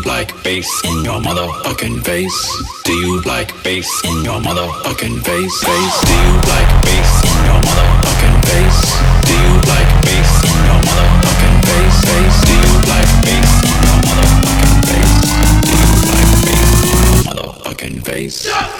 you like bass in your motherfucking face? Do you like bass in your motherfucking face? Face? Do you like bass in your motherfucking face? Do you like bass in your motherfucking face? Face? Do you like bass in your motherfucking face? Do you like bass in your motherfucking face?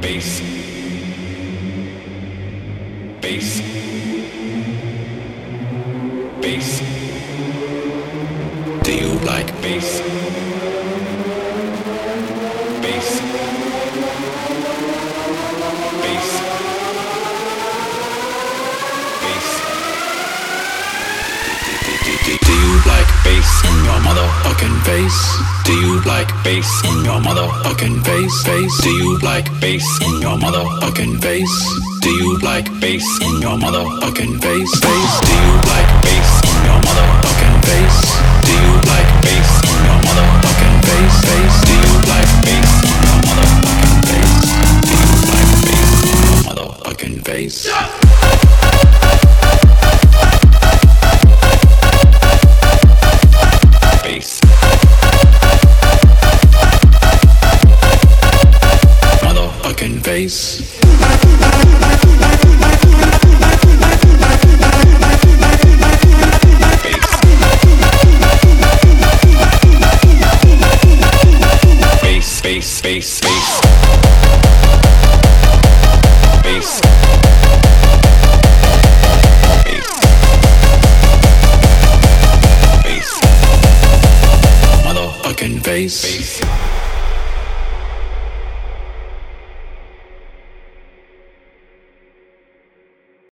Bass. Bass. Bass. Do you like bass? Bass. Bass. Bass. Do like bass in your motherfucking face? Do you like bass in your motherfucking face? Face? Do you like bass in your motherfucking face? Do you like bass in your motherfucking face? Face? Do you like bass in your motherfucking face? Do you like bass in your motherfucking face? Face? Do you like bass in your motherfucking face? Do you like bass in your motherfucking face? Motherfucking bass. Bass, bass, bass, bass. Bass. Bass. Bass. Motherfucking bass.